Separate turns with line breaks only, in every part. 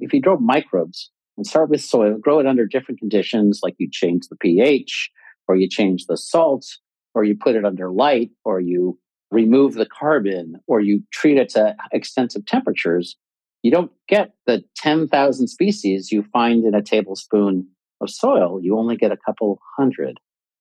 If you grow microbes and start with soil, grow it under different conditions, like you change the pH, or you change the salt, or you put it under light, or you remove the carbon, or you treat it to extensive temperatures, you don't get the 10,000 species you find in a tablespoon of soil. You only get a couple hundred.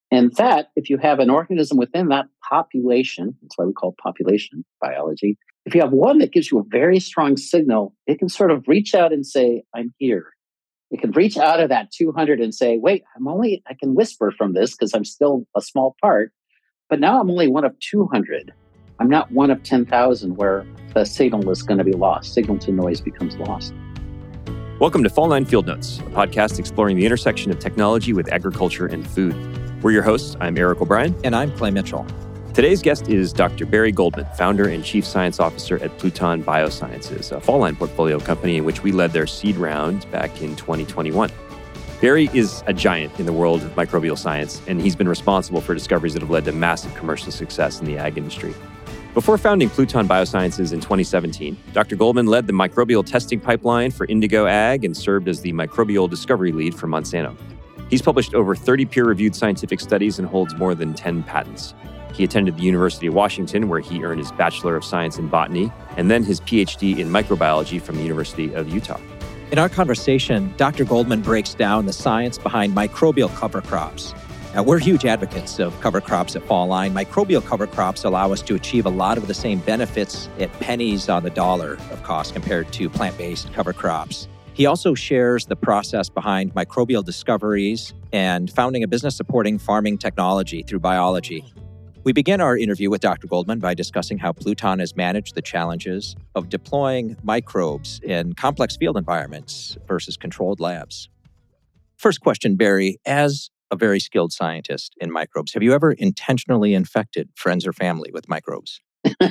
And that, if you have an organism within that population, that's why we call population biology, if you have one that gives you a very strong signal, it can sort of reach out and say, I'm here. It can reach out of that 200 and say, wait, I'm only, I can whisper from this because I'm still a small part, but now I'm only one of 200. I'm not one of 10,000 where the signal is going to be lost. Signal to noise becomes lost.
Welcome to Fall Line Field Notes, a podcast exploring the intersection of technology with agriculture and food. We're your hosts. I'm Eric O'Brien.
And I'm Clay Mitchell.
Today's guest is Dr. Barry Goldman, founder and chief science officer at Pluton Biosciences, a fall line portfolio company in which we led their seed round back in 2021. Barry is a giant in the world of microbial science, and he's been responsible for discoveries that have led to massive commercial success in the ag industry. Before founding Pluton Biosciences in 2017, Dr. Goldman led the microbial testing pipeline for Indigo Ag and served as the microbial discovery lead for Monsanto. He's published over 30 peer reviewed scientific studies and holds more than 10 patents. He attended the University of Washington, where he earned his Bachelor of Science in Botany and then his PhD in microbiology from the University of Utah.
In our conversation, Dr. Goldman breaks down the science behind microbial cover crops. Now, we're huge advocates of cover crops at Fall Line. Microbial cover crops allow us to achieve a lot of the same benefits at pennies on the dollar of cost compared to plant based cover crops. He also shares the process behind microbial discoveries and founding a business supporting farming technology through biology. We begin our interview with Dr. Goldman by discussing how Pluton has managed the challenges of deploying microbes in complex field environments versus controlled labs. First question, Barry. As a very skilled scientist in microbes, have you ever intentionally infected friends or family with microbes?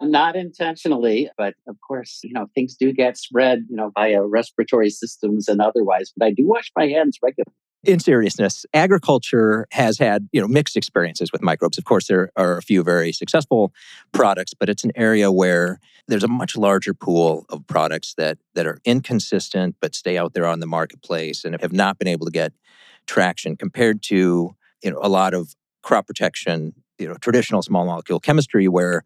Not intentionally, but of course, you know, things do get spread, you know, via respiratory systems and otherwise. But I do wash my hands regularly
in seriousness, agriculture has had you know mixed experiences with microbes. Of course, there are a few very successful products, but it's an area where there's a much larger pool of products that that are inconsistent but stay out there on the marketplace and have not been able to get traction compared to you know a lot of crop protection, you know, traditional small molecule chemistry where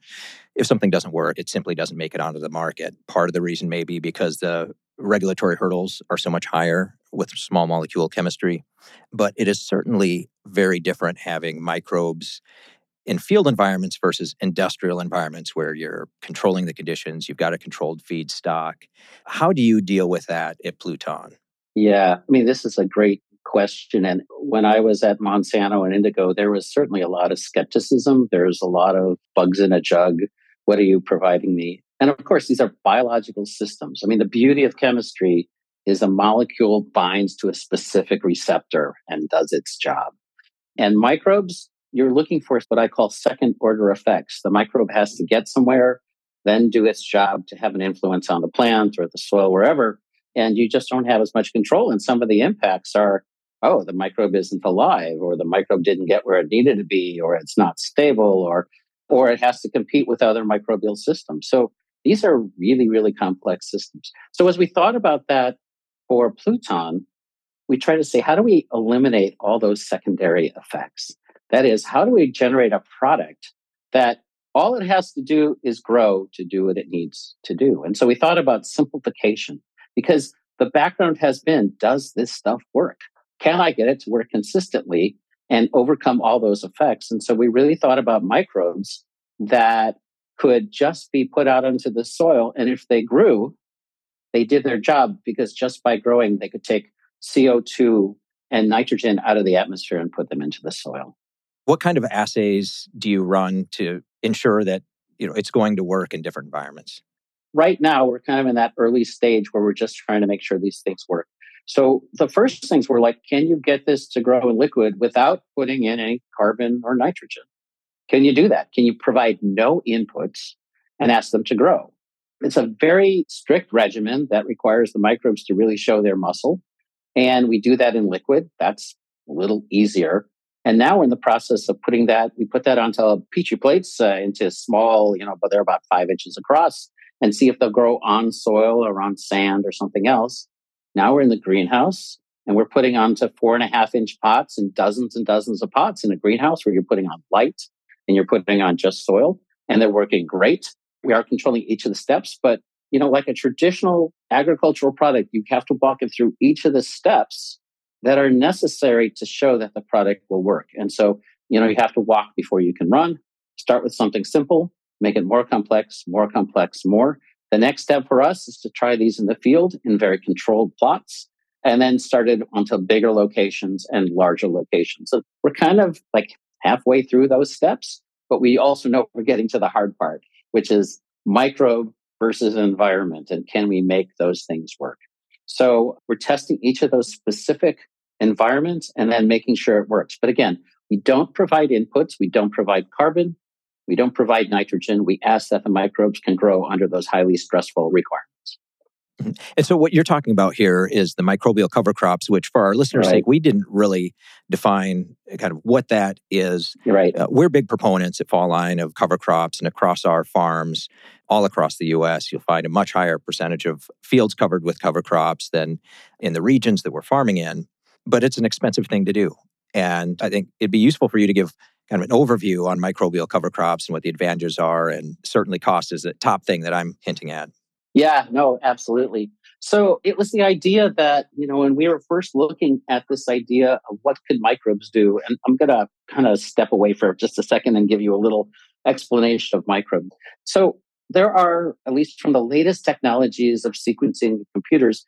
if something doesn't work, it simply doesn't make it onto the market. Part of the reason may be because the regulatory hurdles are so much higher with small molecule chemistry, but it is certainly very different having microbes in field environments versus industrial environments where you're controlling the conditions, you've got a controlled feedstock. How do you deal with that at Pluton?
Yeah, I mean, this is a great question. And when I was at Monsanto and Indigo, there was certainly a lot of skepticism. There's a lot of bugs in a jug. What are you providing me? And of course, these are biological systems. I mean, the beauty of chemistry is a molecule binds to a specific receptor and does its job. And microbes, you're looking for what I call second order effects. The microbe has to get somewhere, then do its job to have an influence on the plant or the soil, wherever. And you just don't have as much control. And some of the impacts are oh, the microbe isn't alive, or the microbe didn't get where it needed to be, or it's not stable, or or it has to compete with other microbial systems. So these are really, really complex systems. So as we thought about that for Pluton, we try to say, how do we eliminate all those secondary effects? That is, how do we generate a product that all it has to do is grow to do what it needs to do? And so we thought about simplification because the background has been, does this stuff work? Can I get it to work consistently and overcome all those effects? And so we really thought about microbes that could just be put out into the soil. And if they grew, they did their job because just by growing, they could take CO2 and nitrogen out of the atmosphere and put them into the soil.
What kind of assays do you run to ensure that you know it's going to work in different environments?
Right now, we're kind of in that early stage where we're just trying to make sure these things work. So the first things were like, can you get this to grow in liquid without putting in any carbon or nitrogen? Can you do that? Can you provide no inputs and ask them to grow? It's a very strict regimen that requires the microbes to really show their muscle. And we do that in liquid. That's a little easier. And now we're in the process of putting that, we put that onto petri plates uh, into small, you know, but they're about five inches across. and see if they'll grow on soil or on sand or something else. Now we're in the greenhouse and we're putting onto four and a half inch pots and dozens and dozens of pots in a greenhouse where you're putting on light and you're putting on just soil and they're working great. We are controlling each of the steps, but you know, like a traditional agricultural product, you have to walk it through each of the steps that are necessary to show that the product will work. And so, you know, you have to walk before you can run. Start with something simple, make it more complex, more complex, more. The next step for us is to try these in the field in very controlled plots and then started onto bigger locations and larger locations. So we're kind of like halfway through those steps, but we also know we're getting to the hard part, which is microbe versus environment and can we make those things work? So we're testing each of those specific environments and then making sure it works. But again, we don't provide inputs, we don't provide carbon, we don't provide nitrogen. We ask that the microbes can grow under those highly stressful requirements.
And so, what you're talking about here is the microbial cover crops, which, for our listeners' right. sake, we didn't really define kind of what that is.
Right. Uh,
we're big proponents at Fall Line of cover crops, and across our farms, all across the U.S., you'll find a much higher percentage of fields covered with cover crops than in the regions that we're farming in. But it's an expensive thing to do, and I think it'd be useful for you to give kind of an overview on microbial cover crops and what the advantages are, and certainly cost is the top thing that I'm hinting at.
Yeah, no, absolutely. So it was the idea that, you know, when we were first looking at this idea of what could microbes do, and I'm going to kind of step away for just a second and give you a little explanation of microbes. So there are, at least from the latest technologies of sequencing computers,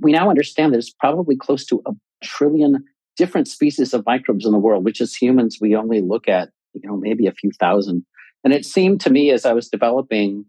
we now understand there's probably close to a trillion different species of microbes in the world, which as humans, we only look at, you know, maybe a few thousand. And it seemed to me as I was developing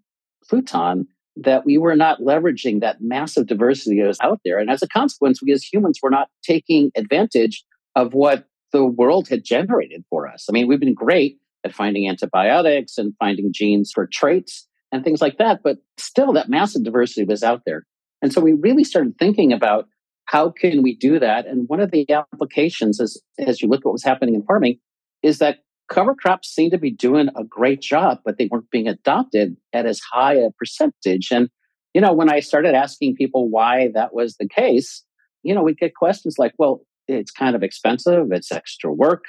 Pluton that we were not leveraging that massive diversity that was out there. And as a consequence, we as humans were not taking advantage of what the world had generated for us. I mean, we've been great at finding antibiotics and finding genes for traits and things like that, but still that massive diversity was out there. And so we really started thinking about how can we do that? And one of the applications is, as you look at what was happening in farming, is that cover crops seem to be doing a great job, but they weren't being adopted at as high a percentage. And, you know, when I started asking people why that was the case, you know, we get questions like, well, it's kind of expensive, it's extra work.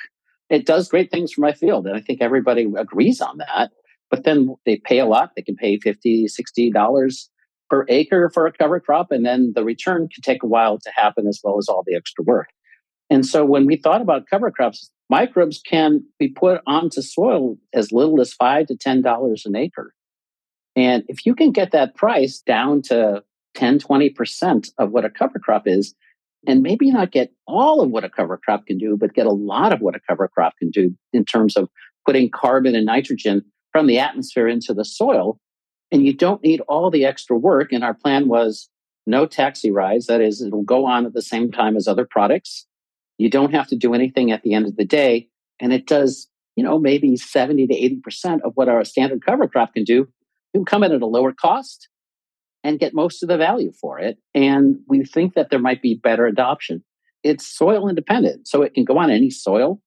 It does great things for my field. And I think everybody agrees on that. But then they pay a lot. They can pay 50 $60 per acre for a cover crop. And then the return can take a while to happen as well as all the extra work. And so when we thought about cover crops, microbes can be put onto soil as little as five to ten dollars an acre. And if you can get that price down to 10, 20% of what a cover crop is, and maybe not get all of what a cover crop can do, but get a lot of what a cover crop can do in terms of putting carbon and nitrogen from the atmosphere into the soil. And you don't need all the extra work. And our plan was no taxi rides. That is, it'll go on at the same time as other products. You don't have to do anything at the end of the day. And it does, you know, maybe 70 to 80% of what our standard cover crop can do. You come in at a lower cost and get most of the value for it. And we think that there might be better adoption. It's soil independent, so it can go on any soil.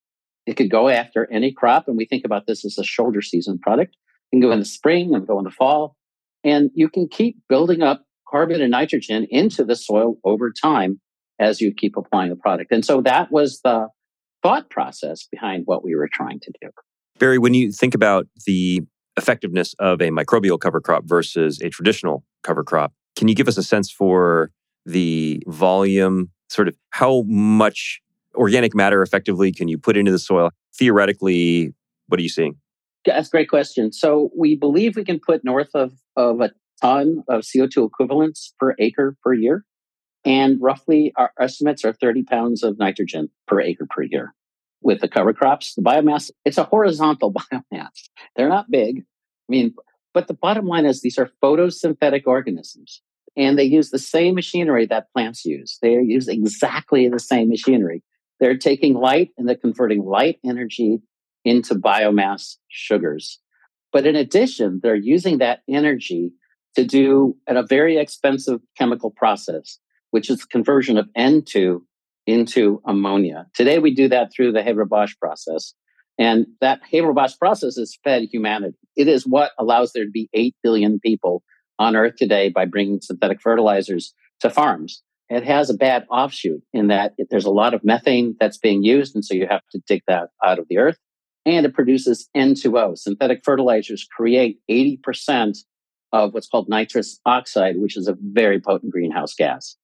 It could go after any crop. And we think about this as a shoulder season product. It can go in the spring and go in the fall. And you can keep building up carbon and nitrogen into the soil over time as you keep applying the product. And so that was the thought process behind what we were trying to do.
Barry, when you think about the effectiveness of a microbial cover crop versus a traditional cover crop, can you give us a sense for the volume, sort of how much organic matter effectively can you put into the soil? Theoretically, what are you seeing?
That's a great question. So we believe we can put north of, of a ton of CO2 equivalents per acre per year. And roughly our estimates are 30 pounds of nitrogen per acre per year. With the cover crops, the biomass, it's a horizontal biomass. They're not big. I mean, but the bottom line is these are photosynthetic organisms and they use the same machinery that plants use. They use exactly the same machinery. They're taking light and they're converting light energy into biomass sugars. But in addition, they're using that energy to do a very expensive chemical process which is the conversion of N2 into ammonia. Today, we do that through the Haber-Bosch process. And that Haber-Bosch process is fed humanity. It is what allows there to be 8 billion people on Earth today by bringing synthetic fertilizers to farms. It has a bad offshoot in that there's a lot of methane that's being used, and so you have to dig that out of the earth. And it produces N2O. Synthetic fertilizers create 80% of what's called nitrous oxide, which is a very potent greenhouse gas.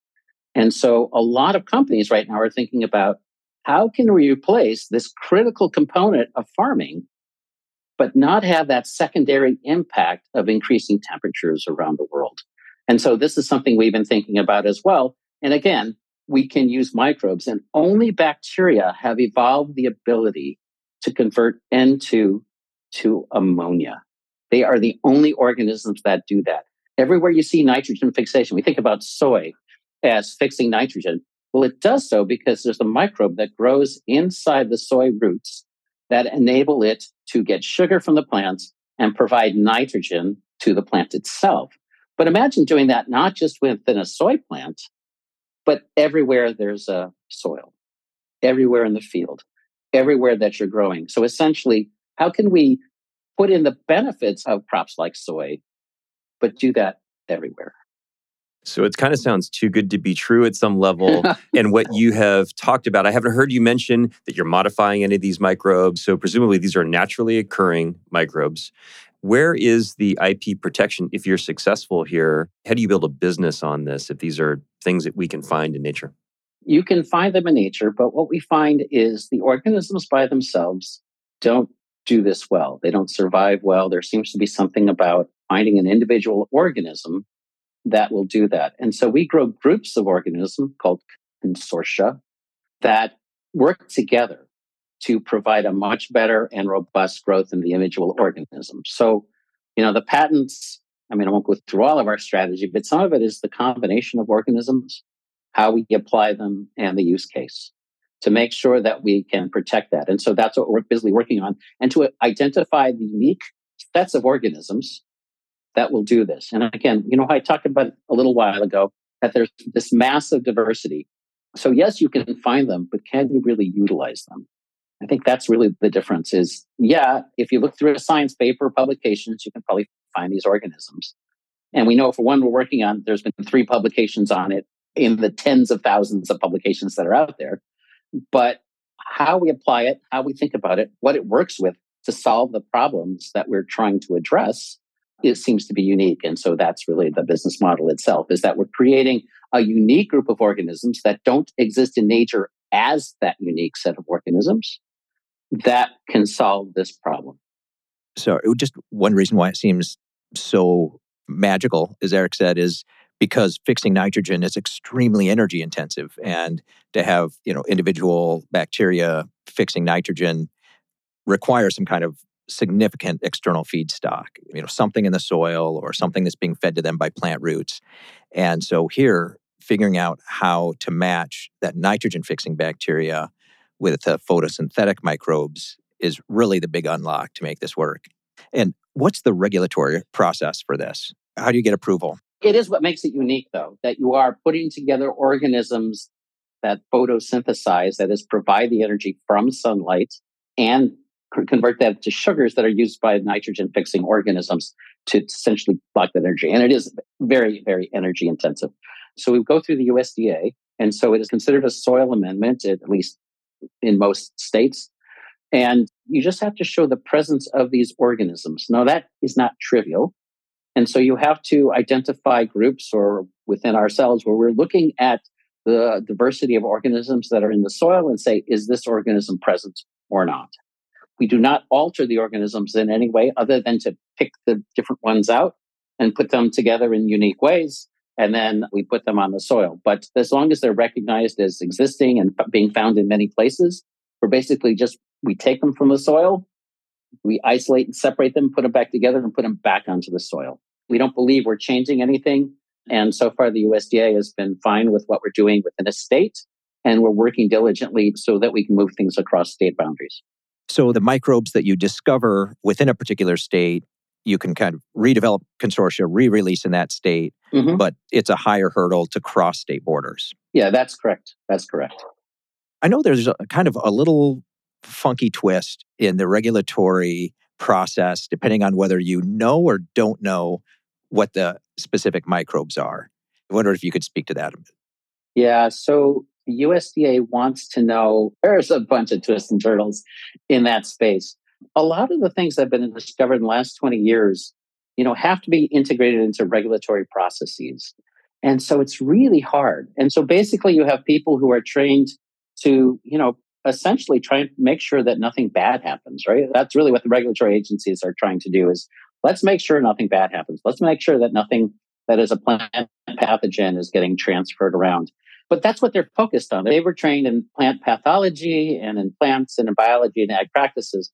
And so a lot of companies right now are thinking about how can we replace this critical component of farming, but not have that secondary impact of increasing temperatures around the world? And so this is something we've been thinking about as well. And again, we can use microbes, and only bacteria have evolved the ability to convert N2 to ammonia. They are the only organisms that do that. Everywhere you see nitrogen fixation, we think about soy as fixing nitrogen. Well, it does so because there's a microbe that grows inside the soy roots that enable it to get sugar from the plants and provide nitrogen to the plant itself. But imagine doing that not just within a soy plant, but everywhere there's a soil, everywhere in the field, everywhere that you're growing. So essentially, how can we put in the benefits of crops like soy, but do that everywhere?
So it kind of sounds too good to be true at some level. and what you have talked about, I haven't heard you mention that you're modifying any of these microbes. So presumably these are naturally occurring microbes. Where is the IP protection if you're successful here? How do you build a business on this if these are things that we can find in nature?
You can find them in nature, but what we find is the organisms by themselves don't do this well. They don't survive well. There seems to be something about finding an individual organism that will do that. And so we grow groups of organisms called consortia that work together to provide a much better and robust growth in the individual organism. So, you know, the patents, I mean, I won't go through all of our strategy, but some of it is the combination of organisms, how we apply them, and the use case to make sure that we can protect that. And so that's what we're busily working on and to identify the unique sets of organisms that will do this. And again, you know, I talked about a little while ago that there's this massive diversity. So yes, you can find them, but can you really utilize them? I think that's really the difference is, yeah, if you look through a science paper publications, you can probably find these organisms. And we know for one we're working on, there's been three publications on it in the tens of thousands of publications that are out there. But how we apply it, how we think about it, what it works with to solve the problems that we're trying to address, it seems to be unique. And so that's really the business model itself is that we're creating a unique group of organisms that don't exist in nature as that unique set of organisms that can solve this problem.
So, just one reason why it seems so magical, as Eric said, is because fixing nitrogen is extremely energy intensive, and to have you know individual bacteria fixing nitrogen requires some kind of significant external feedstock, you know, something in the soil or something that's being fed to them by plant roots. And so here, figuring out how to match that nitrogen fixing bacteria with uh, photosynthetic microbes is really the big unlock to make this work. And what's the regulatory process for this? How do you get approval?
It is what makes it unique, though, that you are putting together organisms that photosynthesize, that is, provide the energy from sunlight and convert that to sugars that are used by nitrogen fixing organisms to essentially block that energy. And it is very, very energy intensive. So we go through the USDA. And so it is considered a soil amendment, at least in most states. And you just have to show the presence of these organisms. Now, that is not trivial. And so you have to identify groups or within ourselves where we're looking at the diversity of organisms that are in the soil and say, is this organism present or not? We do not alter the organisms in any way other than to pick the different ones out and put them together in unique ways and then we put them on the soil. But as long as they're recognized as existing and being found in many places, we're basically just we take them from the soil, we isolate and separate them, put them back together, and put them back onto the soil. We don't believe we're changing anything. And so far, the USDA has been fine with what we're doing within a state. And we're working diligently so that we can move things across state boundaries.
So, the microbes that you discover within a particular state you can kind of redevelop consortia, re-release in that state, mm-hmm. but it's a higher hurdle to cross state borders.
Yeah, that's correct. That's correct.
I know there's a, kind of a little funky twist in the regulatory process, depending on whether you know or don't know what the specific microbes are. I wonder if you could speak to that a bit.
Yeah, so USDA wants to know there's a bunch of twists and turtles in that space. A lot of the things that have been discovered in the last 20 years, you know, have to be integrated into regulatory processes. And so it's really hard. And so basically you have people who are trained to, you know, essentially try and make sure that nothing bad happens, right? That's really what the regulatory agencies are trying to do is let's make sure nothing bad happens. Let's make sure that nothing that is a plant pathogen is getting transferred around. But that's what they're focused on. They were trained in plant pathology and in plants and in biology and ag practices.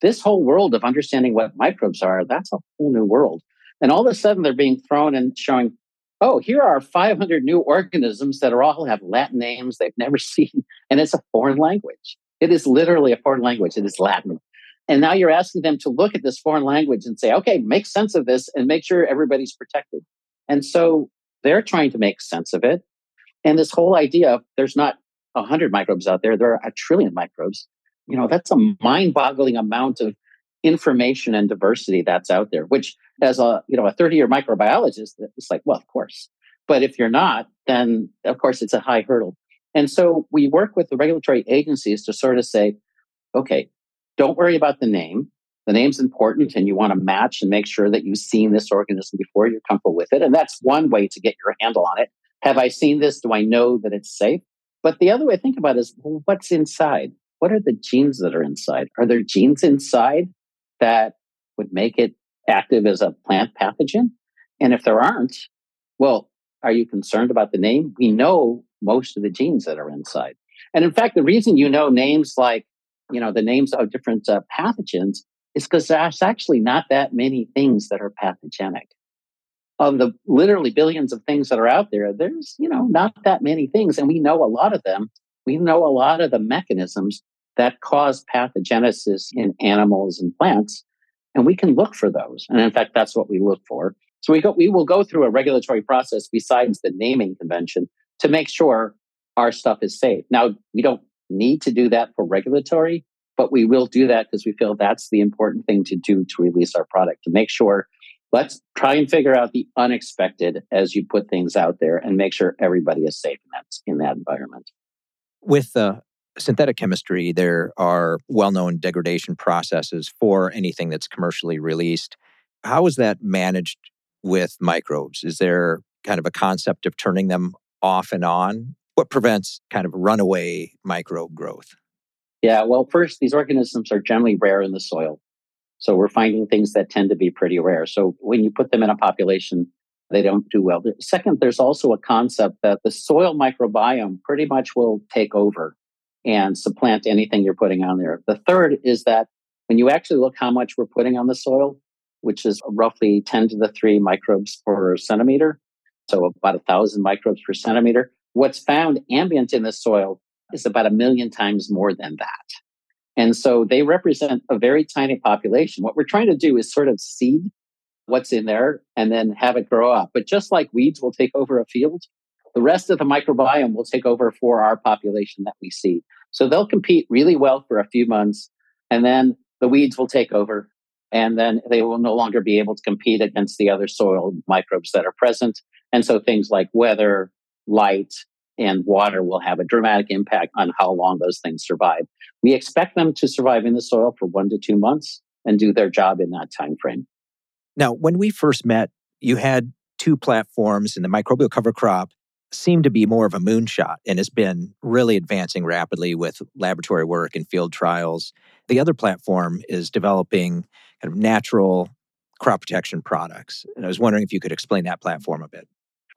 This whole world of understanding what microbes are, that's a whole new world. And all of a sudden they're being thrown and showing, oh, here are 500 new organisms that are all have Latin names they've never seen. And it's a foreign language. It is literally a foreign language. It is Latin. And now you're asking them to look at this foreign language and say, okay, make sense of this and make sure everybody's protected. And so they're trying to make sense of it. And this whole idea of there's not 100 microbes out there, there are a trillion microbes. You know, mm-hmm. that's a mind boggling amount of information and diversity that's out there, which as a, you know, a 30 year microbiologist, it's like, well, of course. But if you're not, then of course it's a high hurdle. And so we work with the regulatory agencies to sort of say, okay, don't worry about the name. The name's important and you want to match and make sure that you've seen this organism before you're comfortable with it. And that's one way to get your handle on it. Have I seen this? Do I know that it's safe? But the other way to think about it is well, what's inside? What are the genes that are inside? Are there genes inside that would make it active as a plant pathogen? And if there aren't, well, are you concerned about the name? We know most of the genes that are inside. And in fact, the reason you know names like, you know, the names of different uh, pathogens is because there's actually not that many things that are pathogenic of the literally billions of things that are out there, there's, you know, not that many things. And we know a lot of them. We know a lot of the mechanisms that cause pathogenesis in animals and plants. And we can look for those. And in fact, that's what we look for. So we go, we will go through a regulatory process besides the naming convention to make sure our stuff is safe. Now, we don't need to do that for regulatory, but we will do that because we feel that's the important thing to do to release our product to make sure let's try and figure out the unexpected as you put things out there and make sure everybody is safe in that, in that environment.
With uh, synthetic chemistry, there are well known degradation processes for anything that's commercially released. How is that managed with microbes? Is there kind of a concept of turning them off and on? What prevents kind of runaway microbe growth?
Yeah, well, first, these organisms are generally rare in the soil. So we're finding things that tend to be pretty rare. So when you put them in a population, they don't do well. Second, there's also a concept that the soil microbiome pretty much will take over and supplant anything you're putting on there. The third is that when you actually look how much we're putting on the soil, which is roughly 10 to the 3 microbes per centimeter, so about a thousand microbes per centimeter, what's found ambient in the soil is about a million times more than that. And so they represent a very tiny population. What we're trying to do is sort of seed what's in there and then have it grow up. But just like weeds will take over a field, the rest of the microbiome will take over for our population that we see. So they'll compete really well for a few months and then the weeds will take over and then they will no longer be able to compete against the other soil microbes that are present. And so things like weather, light, and water will have a dramatic impact on how long those things survive. We expect them to survive in the soil for one to two months and do their job in that time frame.
Now, when we first met, you had two platforms, and the microbial cover crop seemed to be more of a moonshot and has been really advancing rapidly with laboratory work and field trials. The other platform is developing kind of natural crop protection products. And I was wondering if you could explain that platform a bit.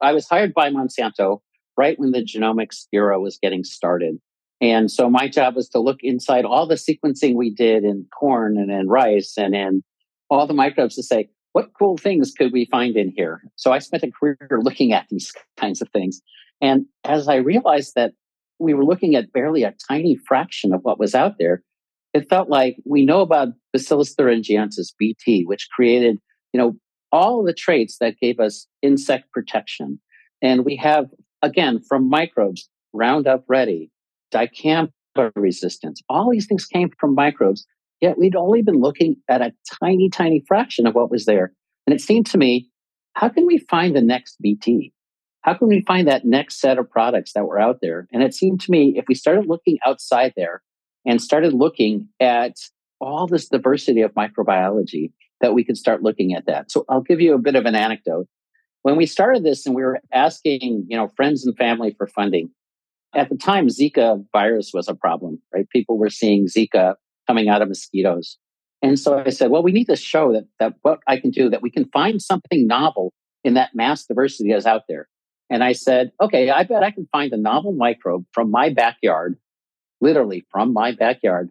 I was hired by Monsanto right when the genomics era was getting started. And so my job was to look inside all the sequencing we did in corn and in rice and in all the microbes to say, what cool things could we find in here? So I spent a career looking at these kinds of things. And as I realized that we were looking at barely a tiny fraction of what was out there, it felt like we know about Bacillus thuringiensis, BT, which created, you know, all the traits that gave us insect protection. And we have again, from microbes, Roundup Ready, dicamba resistance, all these things came from microbes, yet we'd only been looking at a tiny, tiny fraction of what was there. And it seemed to me how can we find the next BT? How can we find that next set of products that were out there? And it seemed to me if we started looking outside there and started looking at all this diversity of microbiology, that we could start looking at that. So I'll give you a bit of an anecdote. When we started this and we were asking, you know, friends and family for funding, at the time Zika virus was a problem, right? People were seeing Zika coming out of mosquitoes. And so I said, well, we need to show that, that what I can do, that we can find something novel in that mass diversity that's out there. And I said, okay, I bet I can find a novel microbe from my backyard, literally from my backyard,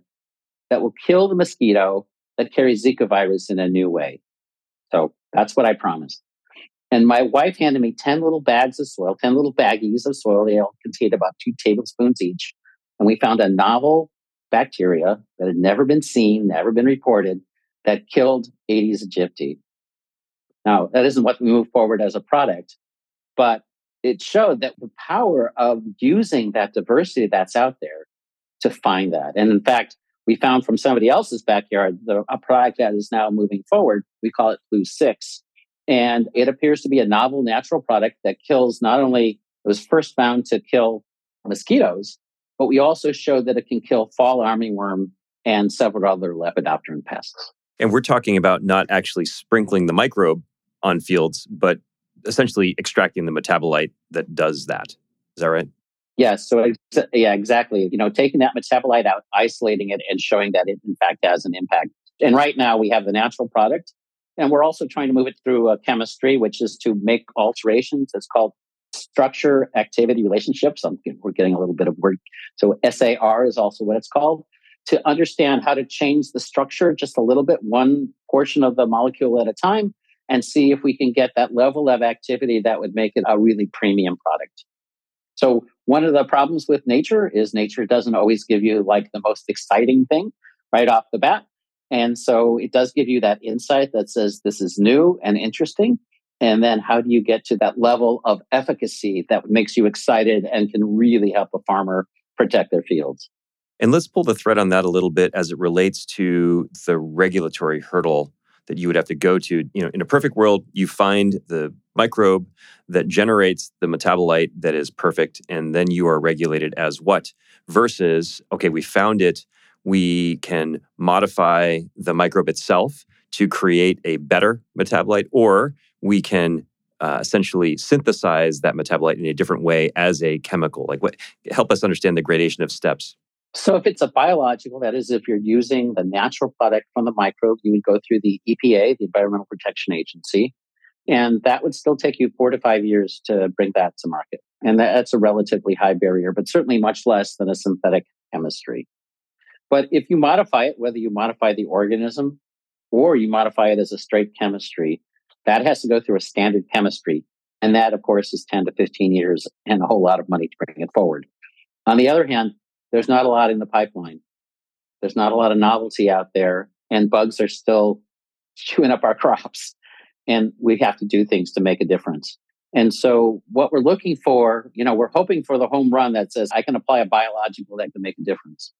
that will kill the mosquito that carries Zika virus in a new way. So that's what I promised. And my wife handed me 10 little bags of soil, 10 little baggies of soil. They all contained about two tablespoons each. And we found a novel bacteria that had never been seen, never been reported, that killed Aedes aegypti. Now, that isn't what we move forward as a product, but it showed that the power of using that diversity that's out there to find that. And in fact, we found from somebody else's backyard the, a product that is now moving forward. We call it Blue 6. And it appears to be a novel natural product that kills not only, it was first found to kill mosquitoes, but we also showed that it can kill fall armyworm and several other lepidopteran pests.
And we're talking about not actually sprinkling the microbe on fields, but essentially extracting the metabolite that does that. Is that right?
Yes. So, yeah, exactly. You know, taking that metabolite out, isolating it, and showing that it, in fact, has an impact. And right now, we have the natural product, and we're also trying to move it through a chemistry, which is to make alterations. It's called structure activity relationships. I'm, we're getting a little bit of word. So SAR is also what it's called to understand how to change the structure just a little bit, one portion of the molecule at a time, and see if we can get that level of activity that would make it a really premium product. So one of the problems with nature is nature doesn't always give you like the most exciting thing right off the bat. And so it does give you that insight that says this is new and interesting. And then how do you get to that level of efficacy that makes you excited and can really help a farmer protect their fields?
And let's pull the thread on that a little bit as it relates to the regulatory hurdle that you would have to go to. You know, in a perfect world, you find the microbe that generates the metabolite that is perfect, and then you are regulated as what? Versus, okay, we found it, we can modify the microbe itself to create a better metabolite, or we can uh, essentially synthesize that metabolite in a different way as a chemical. Like, what? Help us understand the gradation of steps.
So, if it's a biological, that is, if you're using the natural product from the microbe, you would go through the EPA, the Environmental Protection Agency, and that would still take you four to five years to bring that to market. And that's a relatively high barrier, but certainly much less than a synthetic chemistry. But if you modify it, whether you modify the organism or you modify it as a straight chemistry, that has to go through a standard chemistry. And that, of course, is 10 to 15 years and a whole lot of money to bring it forward. On the other hand, there's not a lot in the pipeline. There's not a lot of novelty out there, and bugs are still chewing up our crops. And we have to do things to make a difference. And so, what we're looking for, you know, we're hoping for the home run that says, I can apply a biological that can make a difference.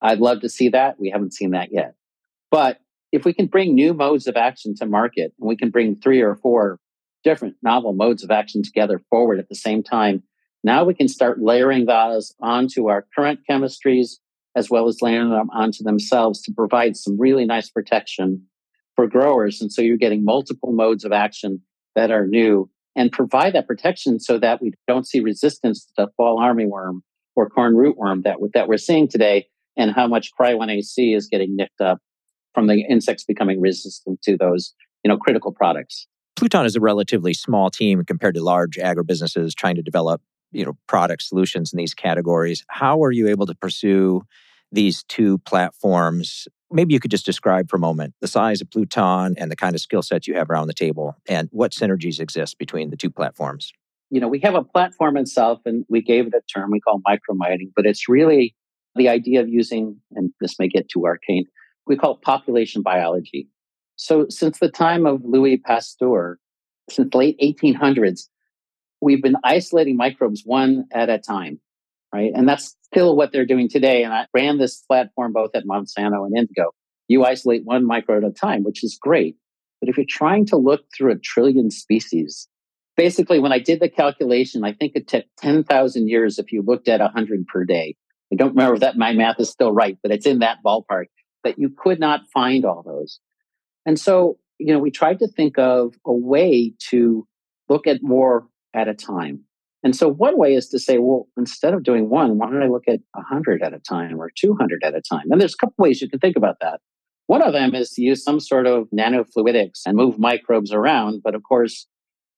I'd love to see that. We haven't seen that yet. But if we can bring new modes of action to market and we can bring three or four different novel modes of action together forward at the same time, now we can start layering those onto our current chemistries as well as layering them onto themselves to provide some really nice protection for growers. And so you're getting multiple modes of action that are new and provide that protection so that we don't see resistance to the fall armyworm or corn rootworm that, that we're seeing today and how much Cry1AC is getting nicked up from the insects becoming resistant to those you know critical products.
Pluton is a relatively small team compared to large agribusinesses trying to develop you know product solutions in these categories. How are you able to pursue these two platforms? Maybe you could just describe for a moment the size of Pluton and the kind of skill sets you have around the table and what synergies exist between the two platforms.
You know, we have a platform itself and we gave it a term we call micromining, but it's really the idea of using, and this may get too arcane, we call it population biology. So since the time of Louis Pasteur, since the late 1800s, we've been isolating microbes one at a time, right? And that's still what they're doing today. And I ran this platform both at Monsanto and Indigo. You isolate one microbe at a time, which is great. But if you're trying to look through a trillion species, basically, when I did the calculation, I think it took 10,000 years if you looked at 100 per day. I don't remember if that my math is still right, but it's in that ballpark that you could not find all those. And so, you know, we tried to think of a way to look at more at a time. And so one way is to say, well, instead of doing one, why don't I look at 100 at a time or 200 at a time? And there's a couple ways you can think about that. One of them is to use some sort of nanofluidics and move microbes around. But of course,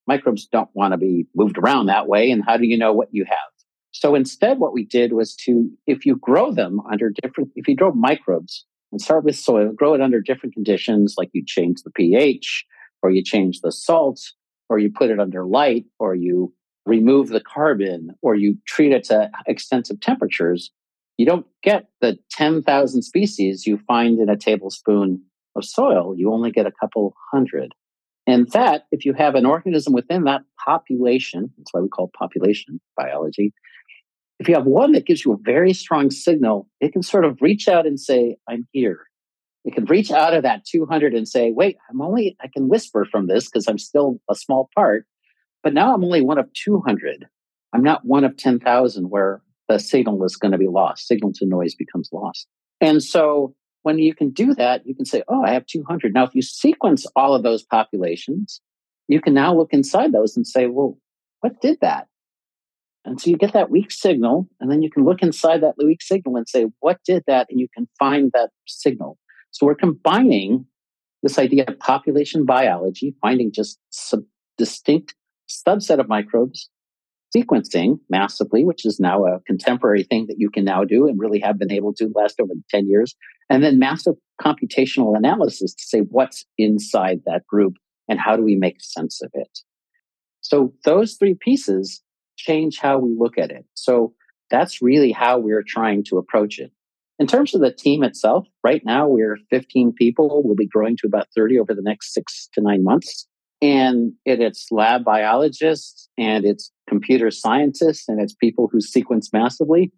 microbes don't want to be moved around that way. And how do you know what you have? So instead, what we did was to, if you grow them under different, if you grow microbes and start with soil, grow it under different conditions, like you change the pH or you change the salt or you put it under light or you remove the carbon or you treat it to extensive temperatures, you don't get the 10,000 species you find in a tablespoon of soil. You only get a couple hundred. And that, if you have an organism within that population, that's why we call population biology, if you have one that gives you a very strong signal, it can sort of reach out and say, I'm here. It can reach out of that 200 and say, wait, I'm only, I can whisper from this because I'm still a small part, but now I'm only one of 200. I'm not one of 10,000 where the signal is going to be lost. Signal to noise becomes lost. And so when you can do that, you can say, oh, I have 200. Now, if you sequence all of those populations, you can now look inside those and say, well, what did that? And so you get that weak signal, and then you can look inside that weak signal and say, what did that? And you can find that signal. So we're combining this idea of population biology, finding just some distinct subset of microbes, sequencing massively, which is now a contemporary thing that you can now do and really have been able to last over 10 years, and then massive computational analysis to say what's inside that group and how do we make sense of it. So those three pieces change how we look at it. So that's really how we're trying to approach it. In terms of the team itself, right now we're 15 people. We'll be growing to about 30 over the next six to nine months. And it, it's lab biologists and it's computer scientists and it's people who sequence massively.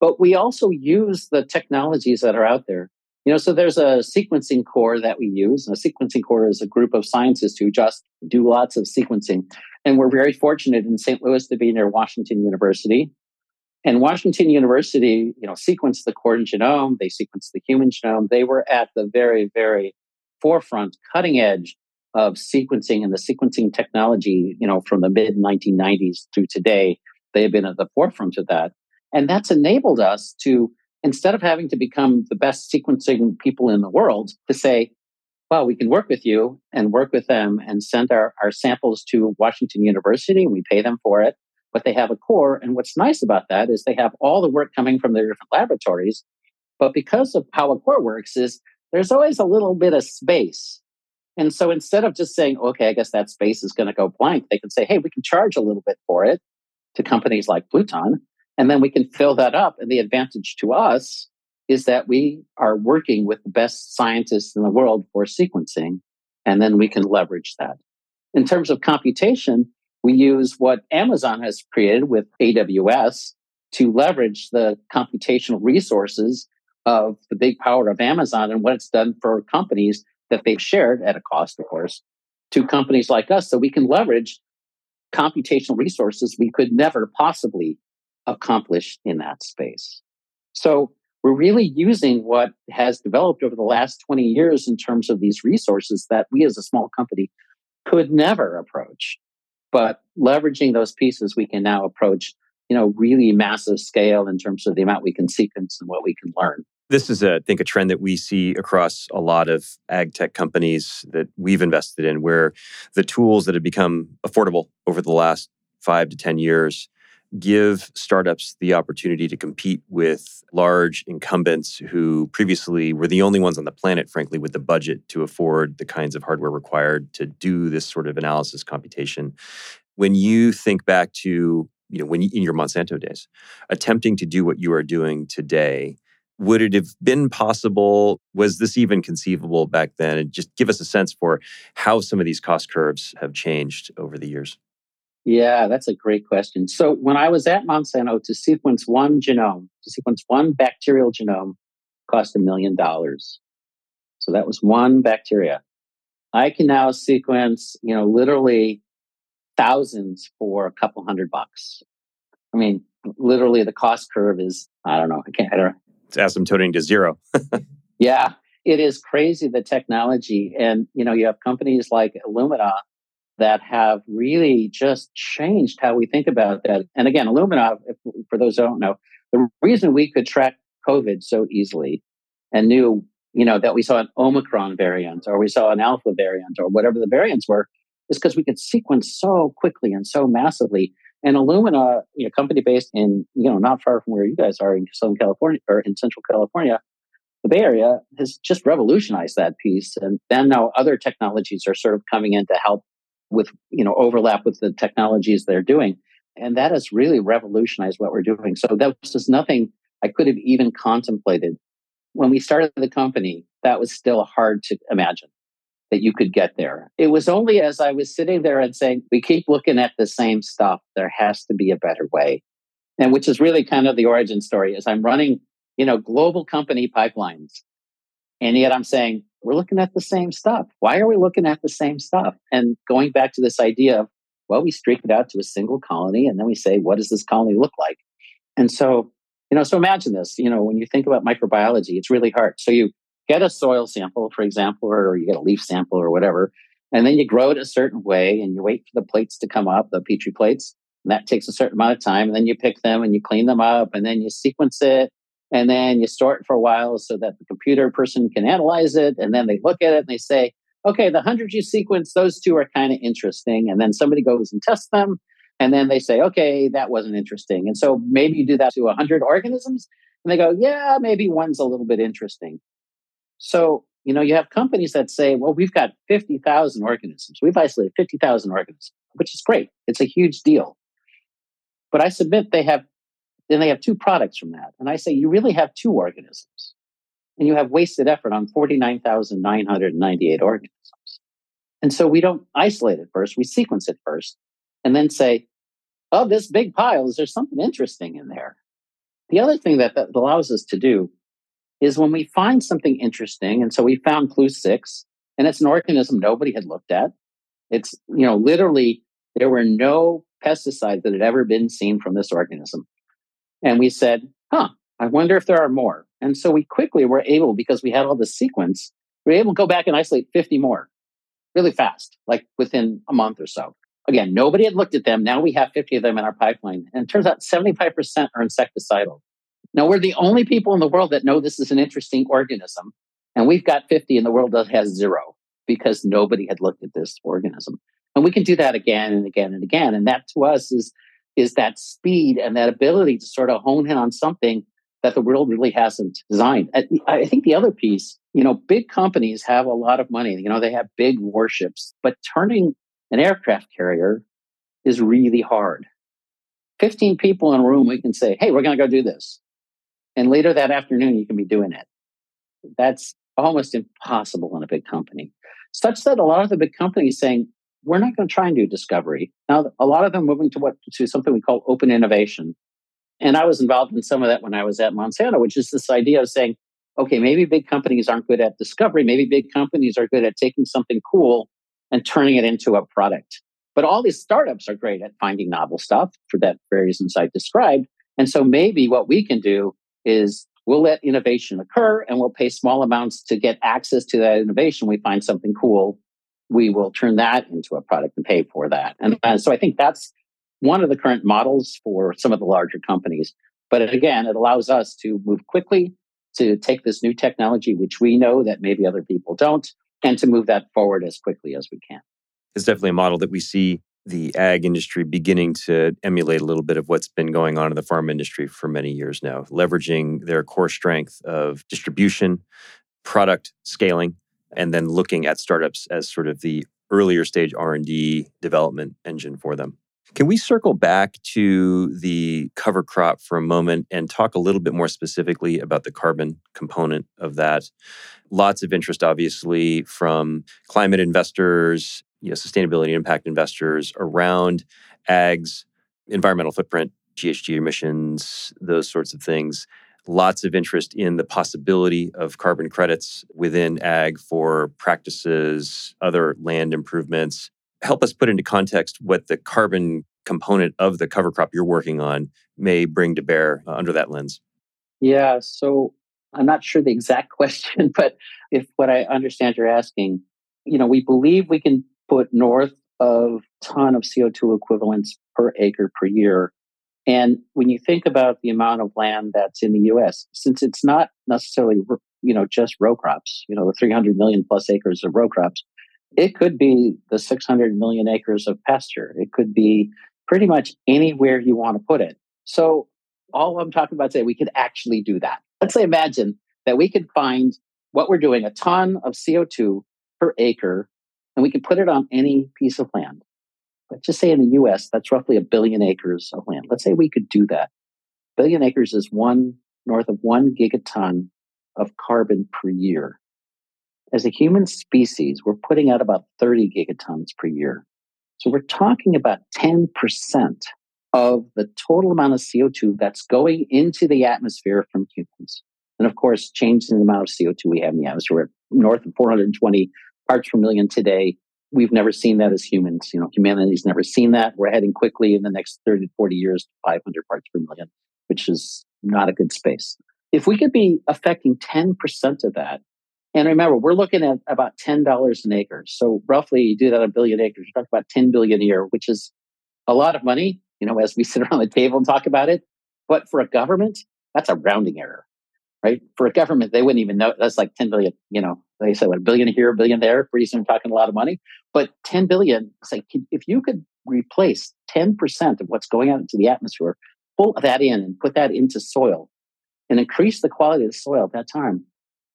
But we also use the technologies that are out there. You know, so there's a sequencing core that we use. And a sequencing core is a group of scientists who just do lots of sequencing. And we're very fortunate in St. Louis to be near Washington University. And Washington University, you know, sequenced the corn genome, they sequenced the human genome. They were at the very, very forefront, cutting edge of sequencing and the sequencing technology, you know, from the mid 1990s through today. They have been at the forefront of that. And that's enabled us to, instead of having to become the best sequencing people in the world, to say, well, we can work with you and work with them and send our, our samples to Washington University we pay them for it. But they have a core. And what's nice about that is they have all the work coming from their different laboratories. But because of how a core works is there's always a little bit of space. And so instead of just saying, okay, I guess that space is going to go blank, they can say, hey, we can charge a little bit for it to companies like Pluton. And then we can fill that up. And the advantage to us is that we are working with the best scientists in the world for sequencing, and then we can leverage that. In terms of computation, we use what Amazon has created with AWS to leverage the computational resources of the big power of Amazon and what it's done for companies that they've shared at a cost, of course, to companies like us. So we can leverage computational resources we could never possibly accomplish in that space. So we're really using what has developed over the last 20 years in terms of these resources that we as a small company could never approach. But leveraging those pieces, we can now approach, you know, really massive scale in terms of the amount we can sequence and what we can learn.
This is, a, I think, a trend that we see across a lot of ag tech companies that we've invested in, where the tools that have become affordable over the last five to 10 years give startups the opportunity to compete with large incumbents who previously were the only ones on the planet, frankly, with the budget to afford the kinds of hardware required to do this sort of analysis computation. When you think back to, you know, when you, in your Monsanto days, attempting to do what you are doing today, would it have been possible? Was this even conceivable back then? And just give us a sense for how some of these cost curves have changed over the years.
Yeah, that's a great question. So when I was at Monsanto to sequence one genome, to sequence one bacterial genome cost a million dollars. So that was one bacteria. I can now sequence, you know, literally thousands for a couple hundred bucks. I mean, literally the cost curve is, I don't know, I can't, I don't
It's asymptoting to zero.
yeah, it is crazy the technology. And, you know, you have companies like Illumina that have really just changed how we think about that. And again, Illumina, for those who don't know, the reason we could track COVID so easily and knew, you know, that we saw an Omicron variant or we saw an Alpha variant or whatever the variants were is because we could sequence so quickly and so massively. And Illumina, you know, company based in, you know, not far from where you guys are in Southern California or in Central California, the Bay Area has just revolutionized that piece. And then now other technologies are sort of coming in to help with, you know, overlap with the technologies they're doing. And that has really revolutionized what we're doing. So that was just nothing I could have even contemplated. When we started the company, that was still hard to imagine that you could get there. It was only as I was sitting there and saying, we keep looking at the same stuff. There has to be a better way. And which is really kind of the origin story is I'm running, you know, global company pipelines. And yet I'm saying, we're looking at the same stuff. Why are we looking at the same stuff? And going back to this idea of, well, we streak it out to a single colony and then we say, what does this colony look like? And so, you know, so imagine this, you know, when you think about microbiology, it's really hard. So you get a soil sample, for example, or, you get a leaf sample or whatever, and then you grow it a certain way and you wait for the plates to come up, the petri plates. And that takes a certain amount of time. And then you pick them and you clean them up and then you sequence it and then you store it for a while so that the computer person can analyze it and then they look at it and they say okay the 100 you sequence those two are kind of interesting. And then somebody goes and tests them and then they say okay that wasn't interesting. And so maybe you do that to 100 organisms and they go yeah maybe one's a little bit interesting. So you know you have companies that say well we've got 50000 organisms. We've isolated 50000 organisms which is great. It's a huge deal. But i submit they have then they have two products from that. And I say, you really have two organisms. And you have wasted effort on 49,998 organisms. And so we don't isolate it first, we sequence it first, and then say, oh, this big pile, is there something interesting in there? The other thing that that allows us to do is when we find something interesting, and so we found Clue 6, and it's an organism nobody had looked at. It's, you know, literally, there were no pesticides that had ever been seen from this organism. And we said, huh, I wonder if there are more. And so we quickly were able, because we had all the sequence, we were able to go back and isolate 50 more really fast, like within a month or so. Again, nobody had looked at them. Now we have 50 of them in our pipeline. And it turns out 75% are insecticidal. Now we're the only people in the world that know this is an interesting organism. And we've got 50 in the world that has zero because nobody had looked at this organism. And we can do that again and again and again. And that to us is is that speed and that ability to sort of hone in on something that the world really hasn't designed. I think the other piece, you know, big companies have a lot of money. You know, they have big warships, but turning an aircraft carrier is really hard. 15 people in a room, we can say, hey, we're going to go do this. And later that afternoon, you can be doing it. That's almost impossible in a big company. Such that a lot of the big companies saying, we're not going to try and do discovery. Now, a lot of them moving to what to something we call open innovation. And I was involved in some of that when I was at Monsanto, which is this idea of saying, okay, maybe big companies aren't good at discovery. Maybe big companies are good at taking something cool and turning it into a product. But all these startups are great at finding novel stuff for that very reasons I described. And so maybe what we can do is we'll let innovation occur and we'll pay small amounts to get access to that innovation. We find something cool we will turn that into a product and pay for that. And, and so I think that's one of the current models for some of the larger companies. But again, it allows us to move quickly to take this new technology, which we know that maybe other people don't, and to move that forward as quickly as we can.
It's definitely a model that we see the ag industry beginning to emulate a little bit of what's been going on in the farm industry for many years now, leveraging their core strength of distribution, product scaling, and then looking at startups as sort of the earlier stage R&D development engine for them. Can we circle back to the cover crop for a moment and talk a little bit more specifically about the carbon component of that? Lots of interest, obviously, from climate investors, you know, sustainability impact investors around ag's environmental footprint, GHG emissions, those sorts of things. Lots of interest in the possibility of carbon credits within ag for practices, other land improvements. Help us put into context what the carbon component of the cover crop you're working on may bring to bear uh, under that lens.
Yeah, so I'm not sure the exact question, but if what I understand you're asking, you know, we believe we can put north of ton of CO2 equivalents per acre per year and when you think about the amount of land that's in the US, since it's not necessarily, you know, just row crops, you know, the 300 million plus acres of row crops, it could be the 600 million acres of pasture. It could be pretty much anywhere you want to put it. So all I'm talking about today, we could actually do that. Let's say imagine that we could find what we're doing, a ton of CO2 per acre, and we could put it on any piece of land let's just say in the US, that's roughly a billion acres of land. Let's say we could do that. A billion acres is one north of one gigaton of carbon per year. As a human species, we're putting out about 30 gigatons per year. So we're talking about 10% of the total amount of CO2 that's going into the atmosphere from humans. And of course, changing the amount of CO2 we have in the atmosphere. We're north of 420 parts per million today we've never seen that as humans. You know, humanity's never seen that. We're heading quickly in the next 30 to 40 years to 500 parts per million, which is not a good space. If we could be affecting 10% of that, and remember, we're looking at about $10 an acre. So roughly you do that a billion acres, you're talking about 10 billion a year, which is a lot of money, you know, as we sit around the table and talk about it. But for a government, that's a rounding error right? For a government, they wouldn't even know. That's like 10 billion, you know, they say what a billion here, a billion there. Pretty soon, talking a lot of money. But 10 billion, say, if you could replace 10% of what's going out into the atmosphere, pull that in and put that into soil and increase the quality of the soil at that time,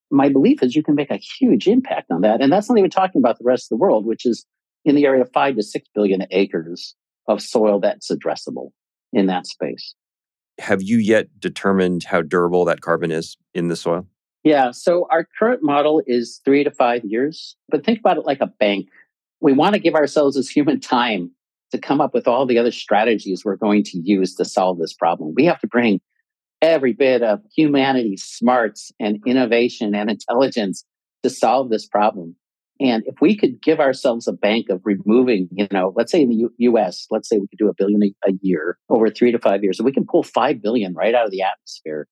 my belief is you can make a huge impact on that. And that's not even talking about the rest of the world, which is in the area of five to six billion acres of soil that's addressable in that space.
Have you yet determined how durable that carbon is in the soil?
Yeah. So our current model is three to five years, but think about it like a bank. We want to give ourselves as human time to come up with all the other strategies we're going to use to solve this problem. We have to bring every bit of humanity's smarts and innovation and intelligence to solve this problem. And if we could give ourselves a bank of removing, you know, let's say in the U- US, let's say we could do a billion a, a year over three to five years, and we can pull five billion right out of the atmosphere,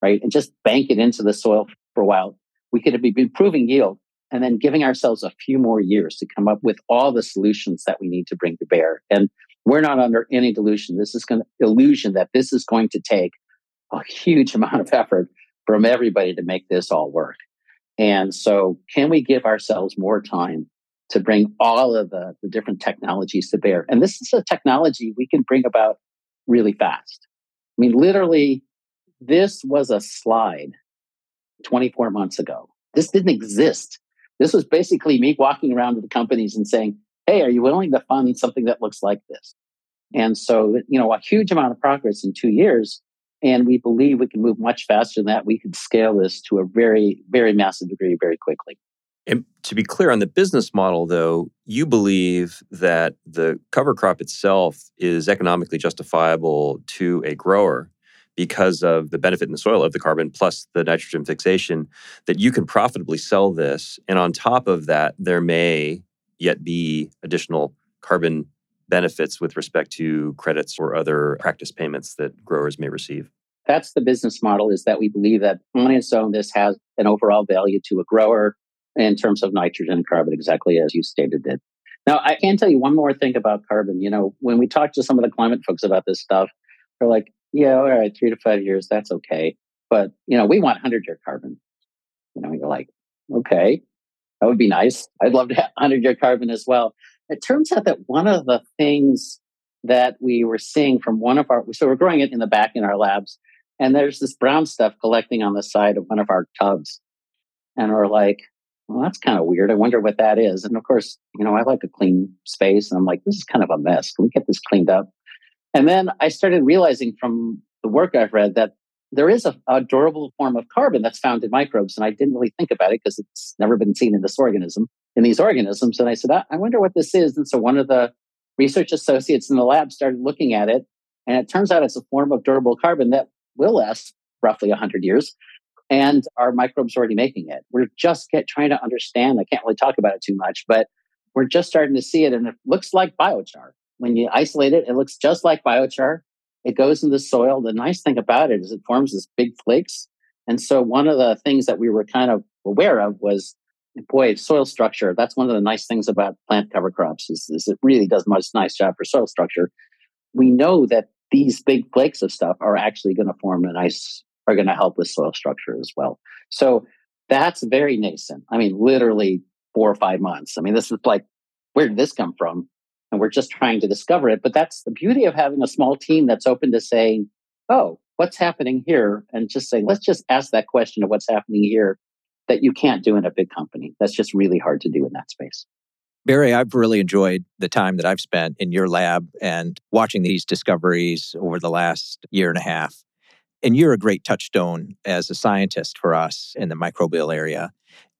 right? And just bank it into the soil for a while. We could be improving yield and then giving ourselves a few more years to come up with all the solutions that we need to bring to bear. And we're not under any delusion. This is going to illusion that this is going to take a huge amount of effort from everybody to make this all work. And so, can we give ourselves more time to bring all of the, the different technologies to bear? And this is a technology we can bring about really fast. I mean, literally, this was a slide 24 months ago. This didn't exist. This was basically me walking around to the companies and saying, Hey, are you willing to fund something that looks like this? And so, you know, a huge amount of progress in two years. And we believe we can move much faster than that. We can scale this to a very, very massive degree very quickly.
And to be clear on the business model, though, you believe that the cover crop itself is economically justifiable to a grower because of the benefit in the soil of the carbon plus the nitrogen fixation, that you can profitably sell this. And on top of that, there may yet be additional carbon benefits with respect to credits or other practice payments that growers may receive.
That's the business model is that we believe that on its own, this has an overall value to a grower in terms of nitrogen and carbon, exactly as you stated it. Now, I can tell you one more thing about carbon. You know, when we talk to some of the climate folks about this stuff, they're like, yeah, all right, three to five years, that's okay. But, you know, we want 100 year carbon. You know, you're like, okay, that would be nice. I'd love to have 100 year carbon as well it turns out that one of the things that we were seeing from one of our so we're growing it in the back in our labs and there's this brown stuff collecting on the side of one of our tubs. And we're like well that's kind of weird. I wonder what that is. And of course you know i like a clean space and i'm like this is kind of a mess. Can we get this cleaned up? And then i started realizing from the work i've read that there is a, a durable form of carbon that's found in microbes and i didn't really think about it because it's never been seen in this organism in these organisms. And I said, I, wonder what this is. And so one of the research associates in the lab started looking at it. And it turns out it's a form of durable carbon that will last roughly 100 years. And our microbes are already making it. We're just get, trying to understand. I can't really talk about it too much, but we're just starting to see it. And it looks like biochar. When you isolate it, it looks just like biochar. It goes in the soil. The nice thing about it is it forms these big flakes. And so one of the things that we were kind of aware of was boy, soil structure. That's one of the nice things about plant cover crops is, is it really does much nice job for soil structure. We know that these big flakes of stuff are actually going to form a nice, are going to help with soil structure as well. So that's very nascent. I mean, literally four or five months. I mean, this is like, where did this come from? And we're just trying to discover it. But that's the beauty of having a small team that's open to saying, oh, what's happening here? And just saying, let's just ask that question of what's happening here that you can't do in a big company. That's just really hard to do in that space.
Barry, I've really enjoyed the time that I've spent in your lab and watching these discoveries over the last year and a half. And you're a great touchstone as a scientist for us in the microbial area.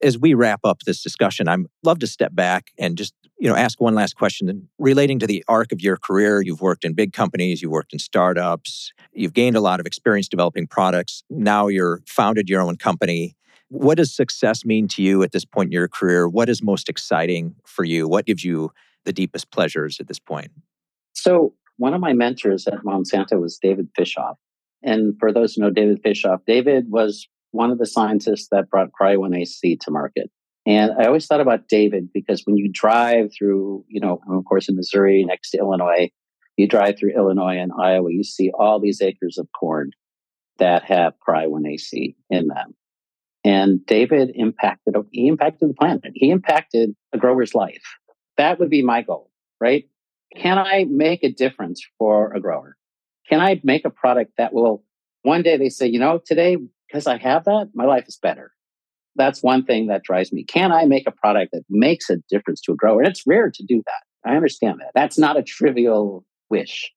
As we wrap up this discussion, I'd love to step back and just you know ask one last question relating to the arc of your career. You've worked in big companies, you've worked in startups, you've gained a lot of experience developing products. Now you're founded your own company. What does success mean to you at this point in your career? What is most exciting for you? What gives you the deepest pleasures at this point?
So, one of my mentors at Monsanto was David Fischhoff. And for those who know David Fischhoff, David was one of the scientists that brought Cry1Ac to market. And I always thought about David because when you drive through, you know, of course, in Missouri next to Illinois, you drive through Illinois and Iowa, you see all these acres of corn that have Cry1Ac in them. And David impacted, he impacted the planet. He impacted a grower's life. That would be my goal, right? Can I make a difference for a grower? Can I make a product that will one day they say, you know, today, because I have that, my life is better. That's one thing that drives me. Can I make a product that makes a difference to a grower? And it's rare to do that. I understand that. That's not a trivial wish.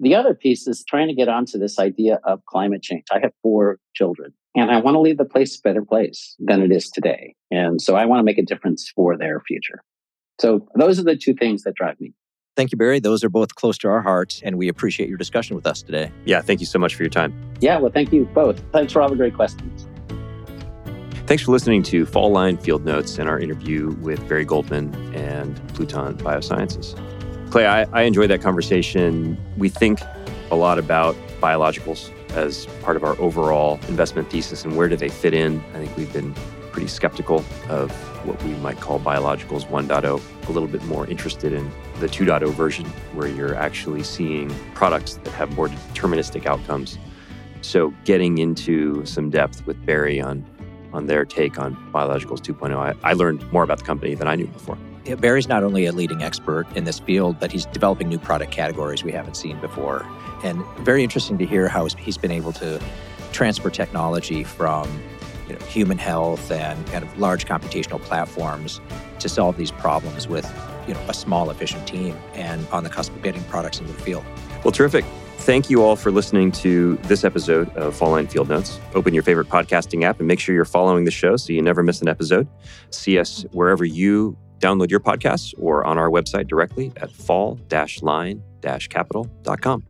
The other piece is trying to get onto this idea of climate change. I have four children. And I want to leave the place a better place than it is today. And so I want to make a difference for their future. So those are the two things that drive me.
Thank you, Barry. Those are both close to our hearts, and we appreciate your discussion with us today.
Yeah, thank you so much for your time.
Yeah, well, thank you both. Thanks for all the great questions.
Thanks for listening to Fall Line Field Notes and our interview with Barry Goldman and Pluton Biosciences. Clay, I, I enjoyed that conversation. We think a lot about biologicals as part of our overall investment thesis and where do they fit in. I think we've been pretty skeptical of what we might call biologicals 1.0, a little bit more interested in the 2.0 version where you're actually seeing products that have more deterministic outcomes. So getting into some depth with Barry on on their take on biologicals 2.0, I, I learned more about the company than I knew before.
Barry's not only a leading expert in this field, but he's developing new product categories we haven't seen before. And very interesting to hear how he's been able to transfer technology from you know, human health and kind of large computational platforms to solve these problems with you know a small efficient team and on the cusp of getting products into the field.
Well, terrific. Thank you all for listening to this episode of Fall Line Field Notes. Open your favorite podcasting app and make sure you're following the show so you never miss an episode. See us wherever you download your podcasts or on our website directly at fall-line-capital.com.